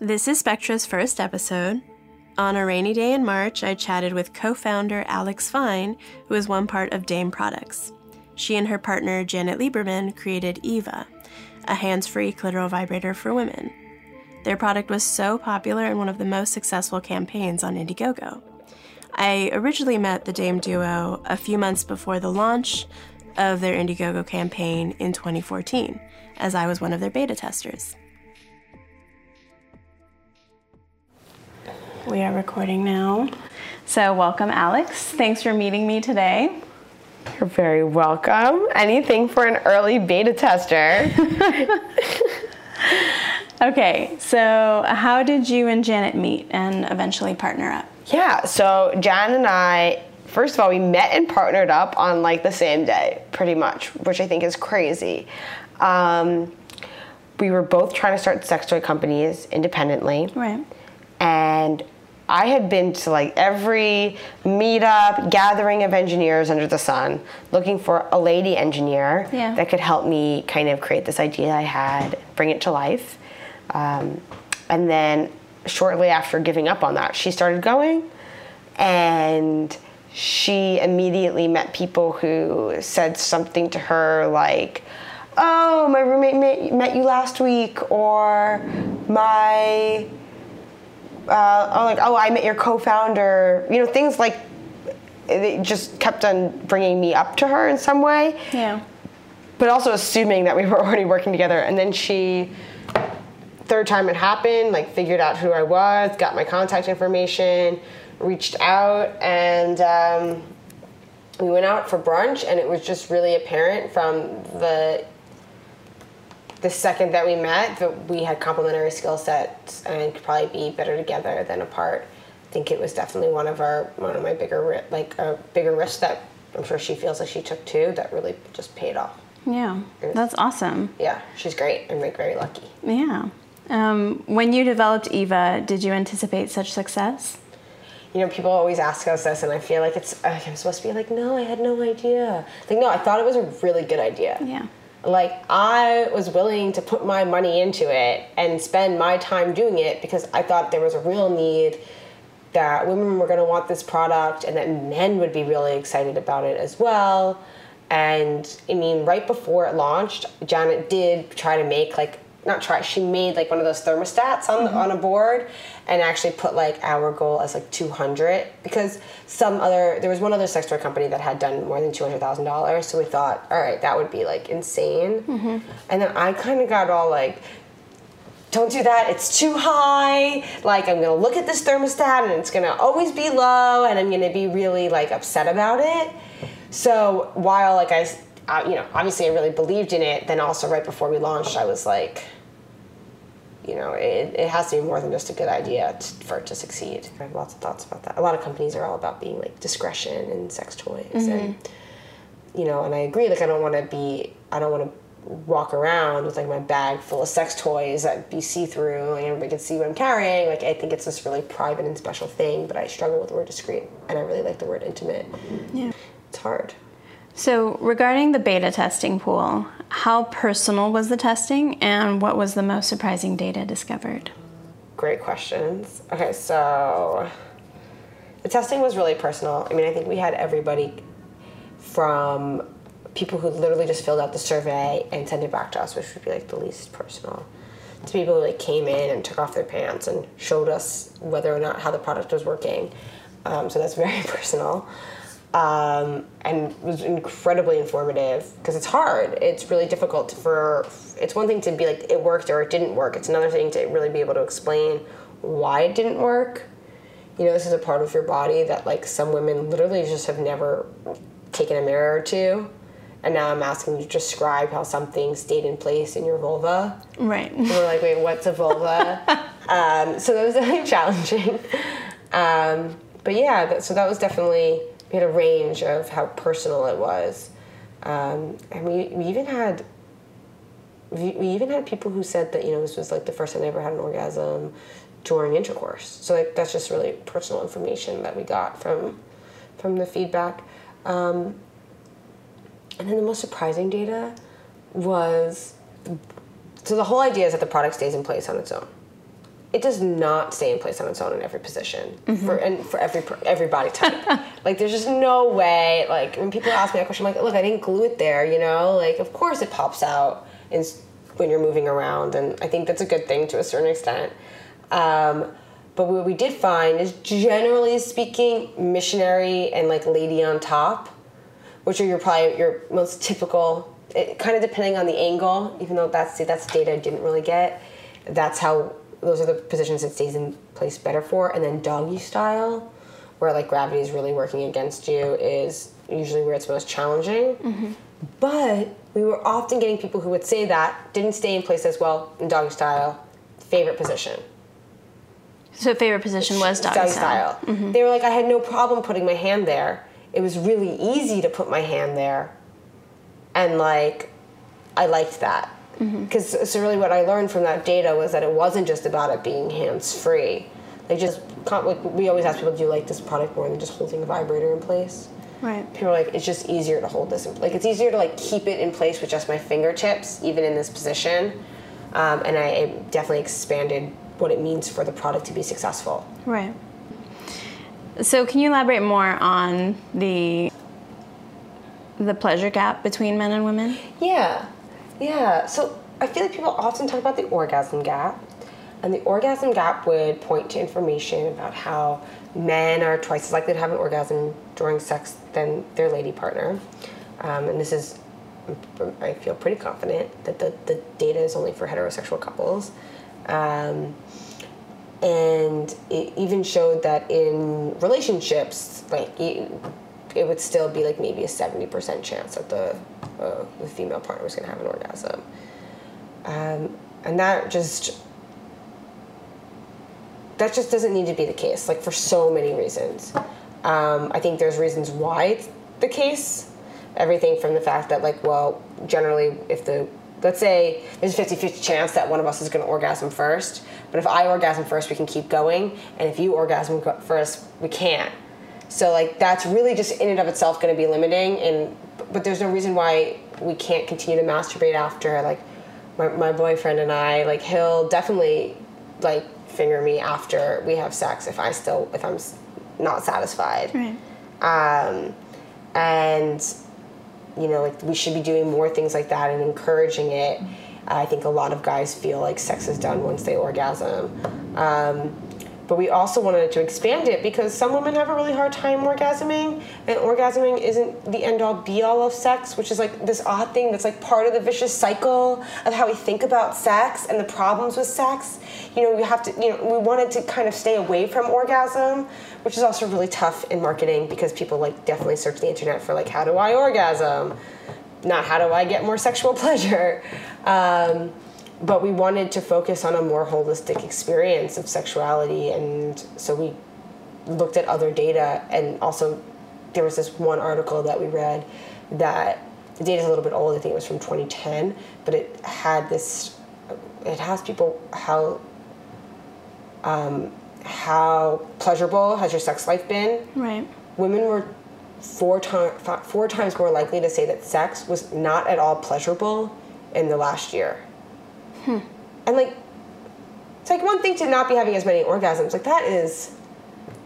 This is Spectra's first episode. On a rainy day in March, I chatted with co founder Alex Fine, who is one part of Dame Products. She and her partner Janet Lieberman created Eva, a hands free clitoral vibrator for women. Their product was so popular and one of the most successful campaigns on Indiegogo. I originally met the Dame duo a few months before the launch of their Indiegogo campaign in 2014, as I was one of their beta testers. We are recording now. So, welcome, Alex. Thanks for meeting me today. You're very welcome. Anything for an early beta tester. okay, so how did you and Janet meet and eventually partner up? Yeah, so Jan and I, first of all, we met and partnered up on like the same day, pretty much, which I think is crazy. Um, we were both trying to start sex toy companies independently. Right. And I had been to like every meetup, gathering of engineers under the sun, looking for a lady engineer Yeah. that could help me kind of create this idea I had, bring it to life. Um, and then shortly after giving up on that, she started going, and she immediately met people who said something to her like, "Oh, my roommate met, met you last week," or "My." Uh, oh, like, oh, I met your co-founder. You know, things like it just kept on bringing me up to her in some way, Yeah. but also assuming that we were already working together. And then she, third time it happened, like figured out who I was, got my contact information, reached out, and um, we went out for brunch. And it was just really apparent from the the second that we met that we had complementary skill sets and could probably be better together than apart. I think it was definitely one of our one of my bigger like a bigger risk that I'm sure she feels like she took too that really just paid off. Yeah. That's awesome. Yeah, she's great. I'm like very lucky. Yeah. Um, when you developed Eva, did you anticipate such success? You know, people always ask us this, and I feel like it's uh, I'm supposed to be like, no, I had no idea. Like, no, I thought it was a really good idea. Yeah. Like I was willing to put my money into it and spend my time doing it because I thought there was a real need that women were going to want this product and that men would be really excited about it as well. And I mean, right before it launched, Janet did try to make like not try. She made like one of those thermostats on mm-hmm. on a board, and actually put like our goal as like two hundred because some other there was one other sex toy company that had done more than two hundred thousand dollars. So we thought, all right, that would be like insane. Mm-hmm. And then I kind of got all like don't do that it's too high like i'm gonna look at this thermostat and it's gonna always be low and i'm gonna be really like upset about it so while like i, I- you know obviously i really believed in it then also right before we launched i was like you know it, it has to be more than just a good idea t- for it to succeed i have lots of thoughts about that a lot of companies are all about being like discretion and sex toys and mm-hmm. you know, and I agree. Like, I don't want to be, I don't want to walk around with like my bag full of sex toys that be see through, like everybody can see what I'm carrying. Like, I think it's this really private and special thing, but I struggle with the word discreet, and I really like the word intimate. Yeah. It's hard. So, regarding the beta testing pool, how personal was the testing and what was the most surprising data discovered? Great questions. Okay, so the testing was really personal. I mean, I think we had everybody from people who literally just filled out the survey and sent it back to us, which would be like the least personal, to people who like came in and took off their pants and showed us whether or not how the product was working. Um, so that's very personal. Um, and was incredibly informative because it's hard. It's really difficult for. It's one thing to be like it worked or it didn't work. It's another thing to really be able to explain why it didn't work. You know, this is a part of your body that like some women literally just have never taken a mirror to, and now I'm asking you to describe how something stayed in place in your vulva. Right. And we're like, wait, what's a vulva? um, so that was definitely challenging. Um, but yeah, that, so that was definitely we had a range of how personal it was, um, and we, we even had we, even had people who said that you know this was like the first time they ever had an orgasm during intercourse. So like that's just really personal information that we got from from the feedback. Um, and then the most surprising data was so the whole idea is that the product stays in place on its own. It does not stay in place on its own in every position for and for every every body type. like there's just no way. Like when people ask me that question, I'm like, look, I didn't glue it there. You know, like of course it pops out in, when you're moving around, and I think that's a good thing to a certain extent. Um, but what we did find is generally speaking, missionary and like lady on top, which are your probably your most typical. It, kind of depending on the angle, even though that's that's data I didn't really get. That's how those are the positions it stays in place better for. And then doggy style, where like gravity is really working against you, is usually where it's most challenging. Mm-hmm. But we were often getting people who would say that didn't stay in place as well in doggy style. Favorite position So favorite position was doggy, doggy style. style. Mm-hmm. They were like, I had no problem putting my hand there. It was really easy to put my hand there, and like, I liked that because so really what I learned from that data was that it wasn't just about it being hands free. They just like, we always ask people, do you like this product more than just holding a vibrator in place? Right. People are like, it's just easier to hold this. In, like it's easier to like keep it in place with just my fingertips, even in this position. Um, and I it definitely expanded what it means for the product to be successful. Right. So can you elaborate more on the the pleasure gap between men and women? Yeah, yeah. So I feel like people often talk about the orgasm gap, and the orgasm gap would point to information about how men are twice as likely to have an orgasm during sex than their lady partner. Um, and this is, I feel pretty confident that the, the data is only for heterosexual couples. Um, and it even showed that in relationships, like it, would still be like maybe a seventy percent chance that the uh, the female partner was going to have an orgasm, um, and that just that just doesn't need to be the case. Like for so many reasons, um, I think there's reasons why it's the case. Everything from the fact that like well, generally if the let's say there's a 50-50 chance that one of us is going to orgasm first but if i orgasm first we can keep going and if you orgasm first we can't so like that's really just in and of itself going to be limiting and but there's no reason why we can't continue to masturbate after like my, my boyfriend and i like he'll definitely like finger me after we have sex if i still if i'm not satisfied. Right. um, and you know like we should be doing more things like that and encouraging it. I think a lot of guys feel like sex is done once they orgasm. Um, but we also wanted to expand it because some women have a really hard time orgasming and orgasming isn't the end all be all of sex which is like this odd thing that's like part of the vicious cycle of how we think about sex and the problems with sex. You know we have to you know we wanted to kind of stay away from orgasm which is also really tough in marketing because people like definitely search the internet for like how do i orgasm? Not how do i get more sexual pleasure? Um, but we wanted to focus on a more holistic experience of sexuality and so we looked at other data and also there was this one article that we read that the data is a little bit old i think it was from 2010 but it had this it has people how um, how pleasurable has your sex life been Right. women were four, time, four times more likely to say that sex was not at all pleasurable in the last year. Hmm. And like, it's like one thing to not be having as many orgasms. Like that is,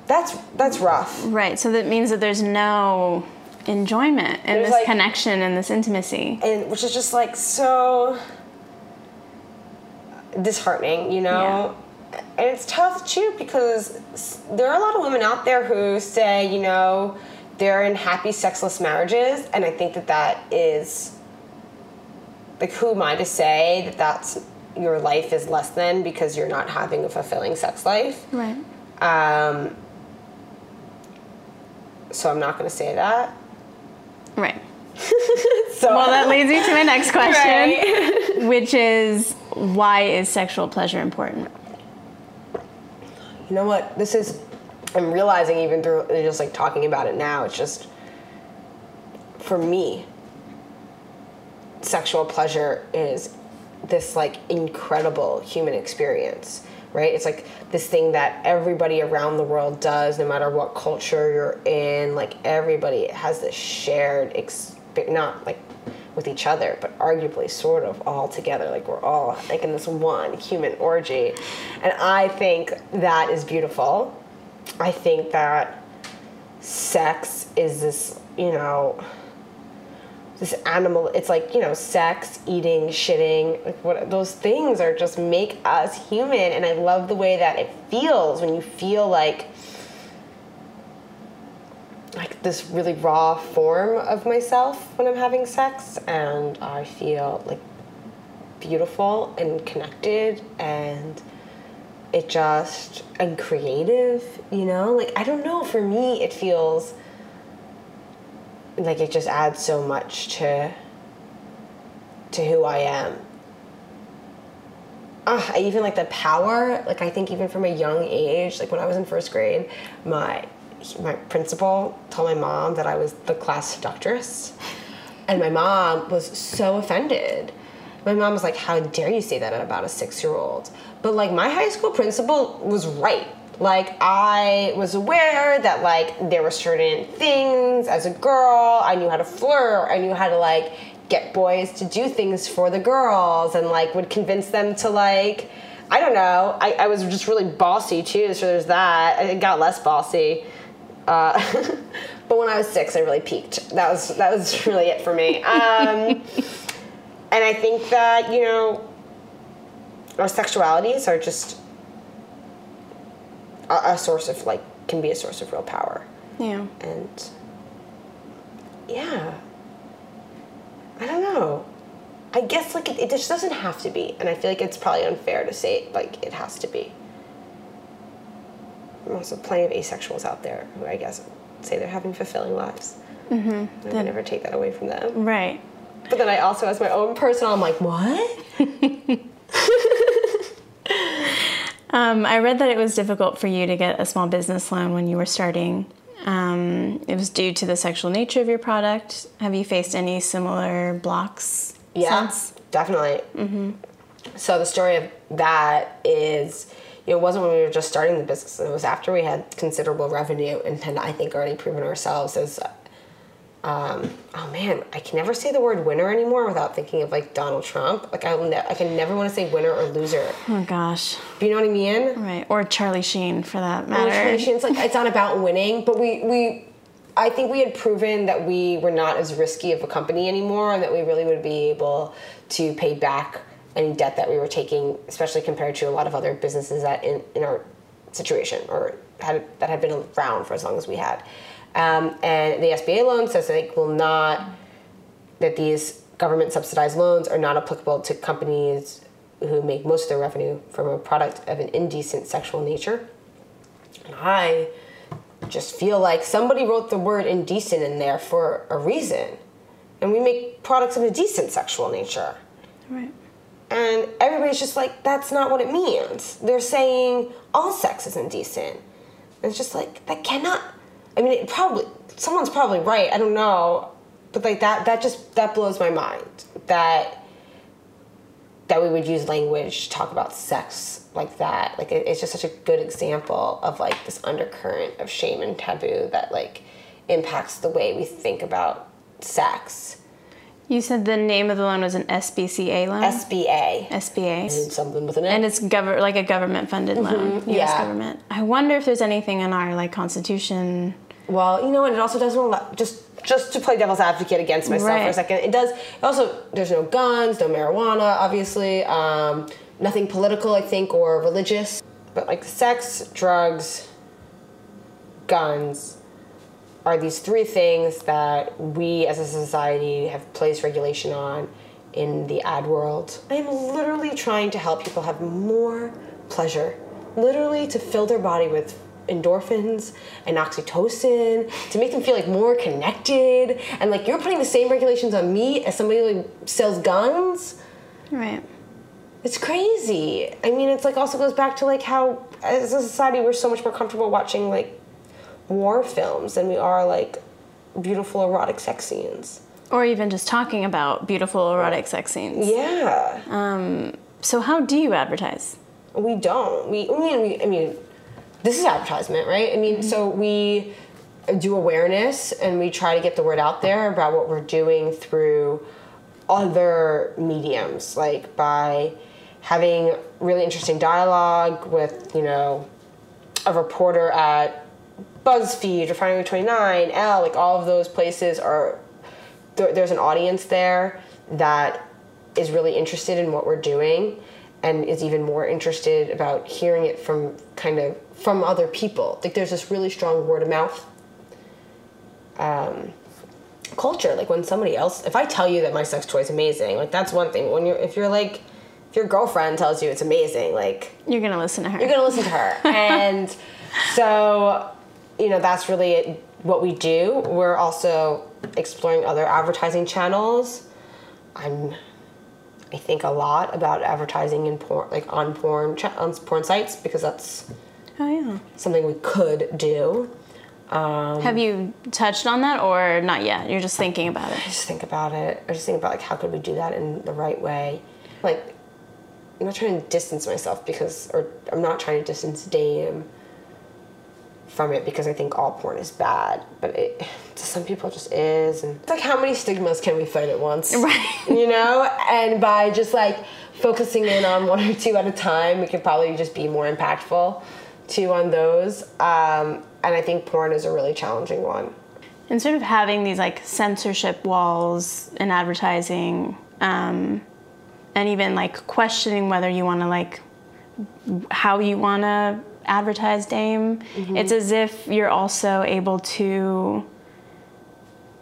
that's that's rough. Right. So that means that there's no enjoyment in this like- connection and this intimacy. and which is just like so disheartening, you know. And it's tough too because there are a lot of women out there who say, you know, they're in happy sexless marriages, and I think that that is like, who am I to say that that's your life is less than because you're not having a fulfilling sex life? Right. Um, so I'm not going to say that. Right. So Well, that leads me to my next question, Right. which is why is sexual pleasure important? you know what this is i'm realizing even through just like talking about it now it's just for me sexual pleasure is this like incredible human experience right it's like this thing that everybody around the world does no matter what culture you're in like everybody has this shared exp- not like with each other, but arguably sort of all together. Like we're all like in this one human orgy. And I think that is beautiful. I think that sex is this, you know, this animal it's like you know sex eating shitting like what those things are just make us human and i love the way that it feels when you feel like like this really raw form of myself when i'm having sex and i feel like beautiful and connected and it just and creative you know? Like i don't know for me it feels like it just adds so much to to who I am. Uh, I even like the power. Like I think even from a young age, like when I was in first grade, my my principal told my mom that I was the class seductress, and my mom was so offended. My mom was like, "How dare you say that about a six year old?" But like my high school principal was right like I was aware that like there were certain things as a girl. I knew how to flirt. I knew how to like get boys to do things for the girls and like would convince them to like I don't know. I, I was just really bossy too, so there's that. I got less bossy. Uh, but when I was six, I really peaked. That was that was really it for me. Um, and I think that you know, our sexualities are just a, a source of like can be a source of real power. Yeah. And yeah, I don't know. I guess like it, it just doesn't have to be, and I feel like it's probably unfair to say it, like it has to be. There's also plenty of asexuals out there who I guess say they're having fulfilling lives. Mm-hmm. I never take that away from them. Right. But then I also, as my own personal, I'm like, what? Um, I read that it was difficult for you to get a small business loan when you were starting. Um, it was due to the sexual nature of your product. Have you faced any similar blocks? Yeah, since? definitely. Mm-hmm. So the story of that is, you know, it wasn't when we were just starting the business. It was after we had considerable revenue and had, I think, already proven ourselves as um, oh man, I can never say the word winner anymore without thinking of like Donald Trump. Like I, ne- I can never want to say winner or loser. Oh gosh. You know what I mean? Right. Or Charlie Sheen for that matter. Or Charlie Sheen's like it's not about winning, but we we. I think we had proven that we were not as risky of a company anymore, and that we really would be able to pay back any debt that we were taking, especially compared to a lot of other businesses that in, in our situation or had that had been around for as long as we had. Um, and the SBA loan says they will not, that these government subsidized loans are not applicable to companies who make most of their revenue from a product of an indecent sexual nature. And I just feel like somebody wrote the word indecent in there for a reason. And we make products of a decent sexual nature. Right. And everybody's just like, that's not what it means. They're saying all sex is indecent. And it's just like, that cannot I mean, it probably someone's probably right. I don't know, but like that that just that blows my mind that that we would use language to talk about sex like that. Like it, it's just such a good example of like this undercurrent of shame and taboo that like impacts the way we think about sex. You said the name of the loan was an SBCA loan. SBA. SBA. And something with an And it's gov- like a government funded loan. Mm-hmm. U.S. yeah. government. I wonder if there's anything in our like constitution. Well, you know and It also doesn't allow just just to play devil's advocate against myself for a second. It does. It also, there's no guns, no marijuana, obviously. Um, nothing political, I think, or religious. But like sex, drugs, guns are these three things that we as a society have placed regulation on in the ad world. I am literally trying to help people have more pleasure, literally to fill their body with endorphins and oxytocin to make them feel like more connected and like you're putting the same regulations on me as somebody who sells guns Right. it's crazy. I mean, it's like also goes back to like how as a society we're so much more comfortable watching like war films than we are like beautiful erotic sex scenes. Or even just talking about beautiful erotic sex scenes. Yeah, Um, So how do you advertise? we don't. We I mean, we, I mean, this is advertisement, right? I mean, so mm-hmm. we do awareness and we try to get the word out there about what we're doing through other mediums, like by having really interesting dialogue with, you know, a reporter at BuzzFeed, Refinery 29, Elle, like all of those places are, there, there's an audience there that is really interested in what we're doing and is even more interested about hearing it from kind of from other people. Like there's this really strong word of mouth um, culture. Like when somebody else, if I tell you that my sex toy is amazing, like that's one thing. When you're, if you're like, if your girlfriend tells you it's amazing, like You're gonna listen to her. you're gonna listen to her. and so, you know, that's really what we do. We're also exploring other advertising channels. I'm, I think a lot about advertising in porn, like on porn on porn sites because that's oh yeah. something we could do. Um, Have you touched on that or not yet? You're just thinking about it. I just think about it. I just think about like how could we do that in the right way. Like, I'm not trying to distance myself because, or I'm not trying to distance Dame from it because I think all porn is bad. But it, to some people, it just is. And it's like, how many stigmas can we fight at once? Right. You know? And by just like focusing in on one or two at a time, we could probably just be more impactful too on those. Um, and I think porn is a really challenging one. And sort of having these like censorship walls in advertising, um, and even like questioning whether you want to like how you want to advertise Dame. It's as if you're also able to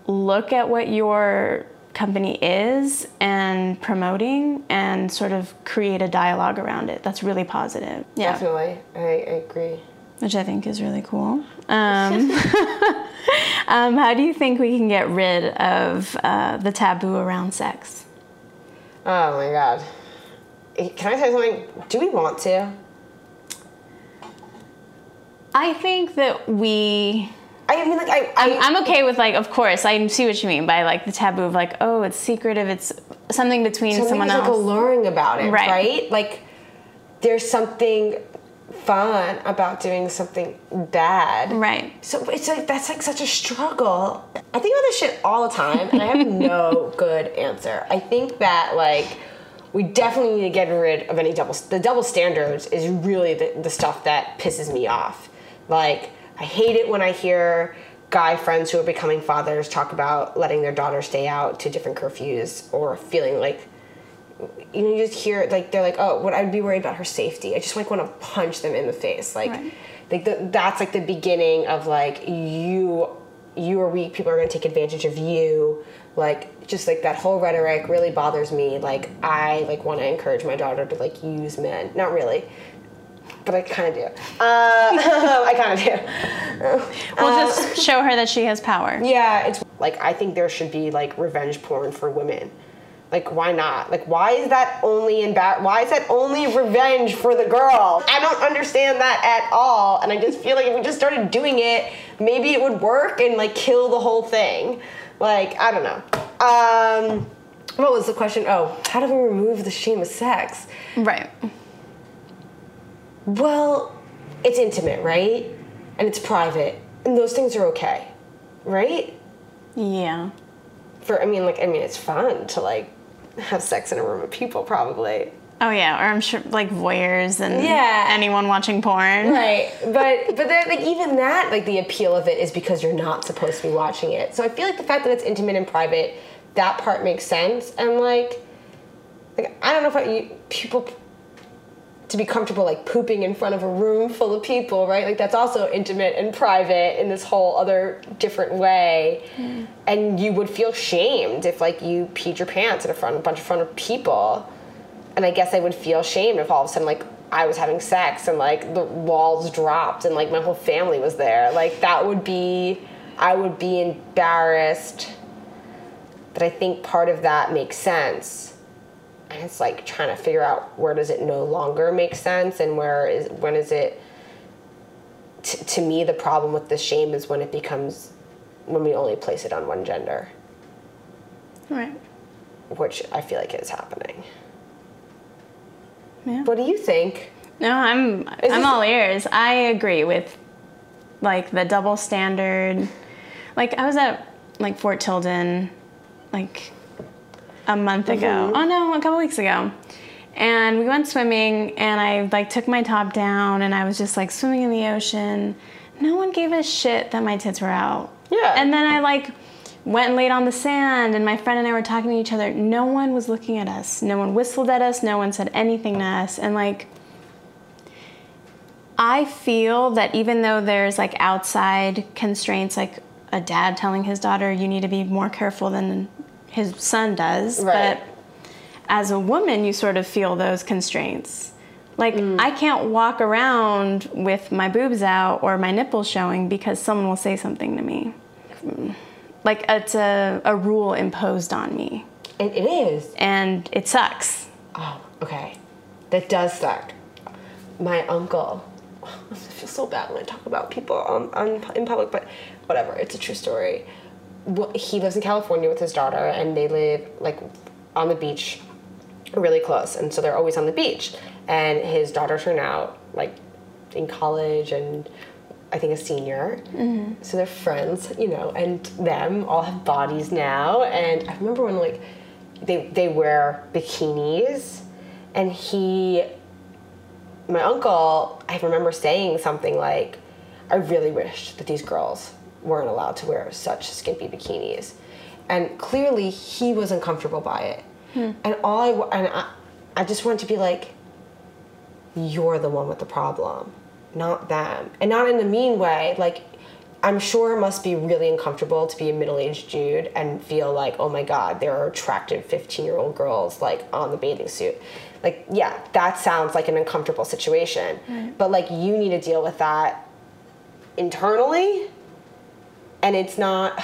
look at what your company is and promoting and sort of create a dialogue around it. That's really positive. Yeah. Definitely. I, I agree. which I think is really cool. Um, um, how do you think we can get rid of uh, the taboo around sex? Oh my god. Can I say something? Do we want to? I think that we. I mean, like, I, I, I'm okay with like, of course, I see what you mean by like the taboo of like, oh, it's secretive, it's something between something someone is, like alluring about it, Right. right. Like, there's something fun about doing something bad. right. So it's like that's like such a struggle. I think about this shit all the time, and I have no good answer. I think that like we definitely need to get rid of any double. The double standards is really the, the stuff that pisses me off. Like I hate it when I hear guy friends who are becoming fathers talk about letting their daughter stay out to different curfews or feeling like you know, you just hear like they're like, oh, what I'd be worried about her safety. I just like want to punch them in the face, like, Right. like the, that's like the beginning of like you, you are weak. People are going to take advantage of you. Like just like that whole rhetoric really bothers me. Like I like want to encourage my daughter to like use men. Not really, but I kind of do. Uh, I kind of do. We'll just show her that she has power. Yeah, it's like I think there should be like revenge porn for women. Like why not? Like why is that only in bad? Why is that only revenge for the girl? I don't understand that at all. And I just feel like if we just started doing it, maybe it would work and like kill the whole thing. Like I don't know. Um, what was the question? Oh, how do we remove the shame of sex? Right. Well, it's intimate, right? And it's private, and those things are okay, right? Yeah. for I mean like I mean it's fun to like have sex in a room of people probably. Oh yeah, or I'm sure like voyeurs and Yeah. anyone watching porn. Right. But but then like even that like the appeal of it is because you're not supposed to be watching it. So I feel like the fact that it's intimate and private, that part makes sense. And like like I don't know if I, you, people to be comfortable like pooping in front of a room full of people, right? Like that's also intimate and private in this whole other different way. Hmm. And you would feel shamed if like you peed your pants in front of a bunch of front of people. And I guess I would feel shamed if all of a sudden like I was having sex and like the walls dropped and like my whole family was there. Like that would be I would be embarrassed. But I think part of that makes sense and it's like trying to figure out where does it no longer make sense and where is when is it t- to me the problem with the shame is when it becomes when we only place it on one gender Right. which i feel like is happening Yeah. what do you think No, I'm I'm this- all ears. I agree with like the double standard. Like I was at like Fort Tilden, like a month ago. Mm-hmm. Oh no, a couple weeks ago. And we went swimming and I like took my top down and I was just like swimming in the ocean. No one gave a shit that my tits were out. Yeah. And then I like went and laid on the sand and my friend and I were talking to each other. No one was looking at us. No one whistled at us. No one said anything to us. And like I feel that even though there's like outside constraints, like a dad telling his daughter, you need to be more careful than his son does, Right. but as a woman, you sort of feel those constraints. Like, I can't walk around with my boobs out or my nipples showing because someone will say something to me. Like, it's a, a rule imposed on me, It, it is. and it sucks. Oh, okay. That does suck. My uncle. I feel so bad when I talk about people um, on, in public, but whatever. It's a true story. Well, He lives in California with his daughter, and they live like on the beach, really close, and so they're always on the beach. And his daughter turned out like in college, and I think a senior. Mm-hmm. So they're friends, you know, and them all have bodies now. And I remember when like they they wear bikinis, and he, my uncle, I remember saying something like, "I really wish that these girls weren't allowed to wear such skimpy bikinis," and clearly he was uncomfortable by it. Hmm. And all I and I, I just wanted to be like, you're the one with the problem, not them. And not in a mean way. Like, I'm sure it must be really uncomfortable to be a middle aged dude and feel like, oh my God, there are attractive 15 year old girls like on the bathing suit. Like, yeah, that sounds like an uncomfortable situation. Hmm. But like, you need to deal with that internally. And it's not.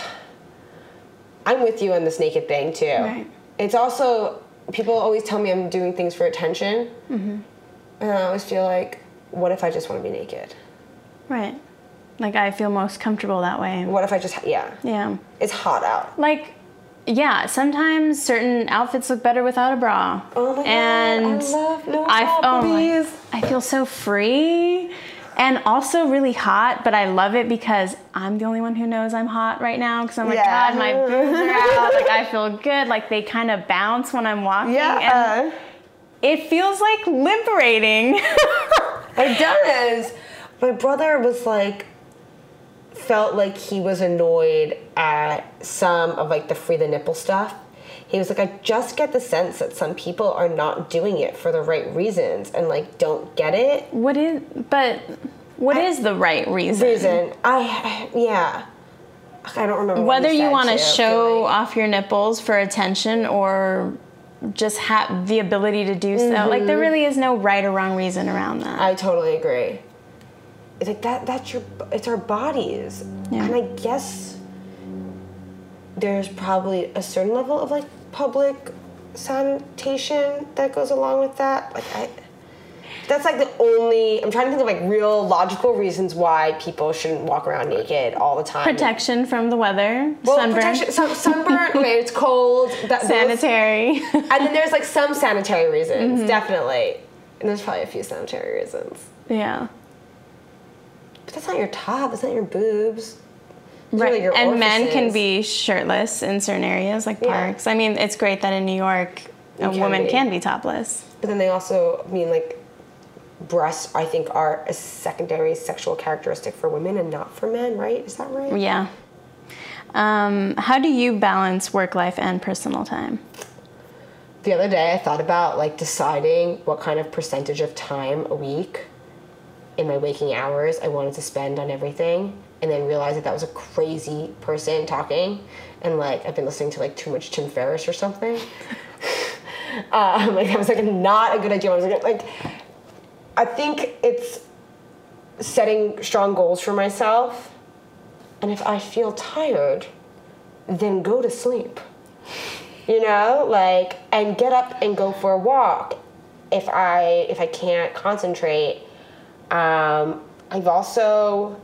I'm with you on this naked thing too. Right. It's also people always tell me I'm doing things for attention, mm-hmm. and I always feel like, what if I just want to be naked? Right. Like, I feel most comfortable that way. What if I just yeah? Yeah. It's hot out. Like, yeah, sometimes certain outfits look better without a bra. Oh my God, and I love no I, bra, oh my- I feel so free and also really hot, but I love it because I'm the only one who knows I'm hot right now because I'm like, Yeah. God, my boobs are out. Like, I feel good. Like, they kind of bounce when I'm walking. And Yeah, it feels like liberating. it does. My brother was like, felt like he was annoyed at some of like the free the nipple stuff. He was like, I just get the sense that some people are not doing it for the right reasons and like don't get it. what is, but what is the right reason? Reason. I yeah. I don't remember. whether he you want to show like- off your nipples for attention or just have the ability to do so like there mm-hmm. really is no right or wrong reason around that I totally agree. It's like that. That's your. It's our bodies, Yeah. and I guess there's probably a certain level of like public sanitation that goes along with that. Like I. That's like the only. I'm trying to think of like real logical reasons why people shouldn't walk around naked all the time. protection from the weather Well, sunburn protection. Sun, sunburn. okay, it's cold. That, those- sanitary and then there's like some sanitary reasons, Mm-hmm. definitely. And there's probably a few sanitary reasons. yeah But that's not your top. It's not your boobs. Right your and men can be shirtless in certain areas like Yeah. parks i mean it's great that in new york a can woman be. can be topless But then they also I mean like breasts. I think are a secondary sexual characteristic for women and not for men. Right? Is that right? yeah um, how do you balance work life and personal time The other day, I thought about like deciding what kind of percentage of time a week in my waking hours I wanted to spend on everything, and then realized that that was a crazy person talking, and like I've been listening to like too much Tim Ferriss or something. um, like that was like not a good idea. I was like, like, I think it's setting strong goals for myself, and if I feel tired, then go to sleep you know like and get up and go for a walk if i if i can't concentrate um, i've also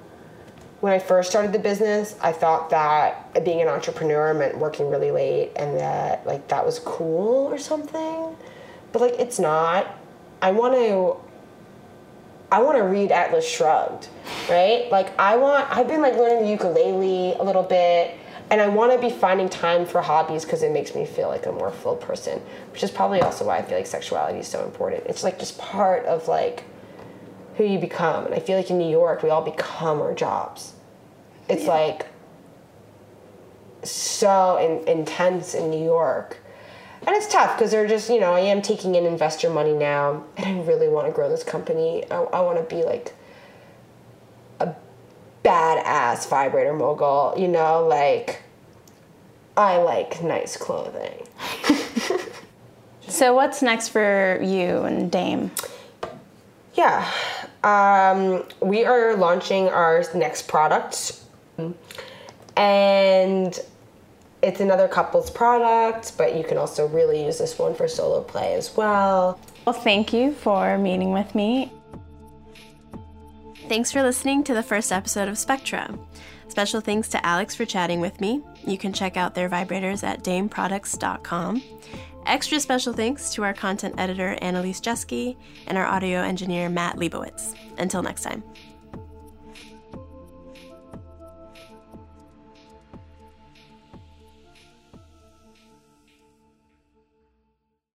when i first started the business i thought that being an entrepreneur meant working really late and that like that was cool or something but like it's not i want to I want to read Atlas Shrugged, right? Like I want. I've been like learning the ukulele a little bit. and I want to be finding time for hobbies because it makes me feel like a more full person, which is probably also why I feel like sexuality is so important. It's like just part of like who you become, and I feel like in New York we all become our jobs. It's yeah. like so in, intense in New York. And it's tough because they're just, you know, I am taking in investor money now, and I really want to grow this company. I, I want to be like a badass vibrator mogul, you know, like I like nice clothing. so what's next for you and Dame? Yeah. Um, we are launching our next product. And it's another couple's product, but you can also really use this one for solo play as well. Well, thank you for meeting with me Thanks for listening to the first episode of Spectra. Special thanks to Alex for chatting with me. You can check out their vibrators at dameproducts.com. Extra special thanks to our content editor, Annalise Jeske, and our audio engineer, Matt Leibowitz. Until next time.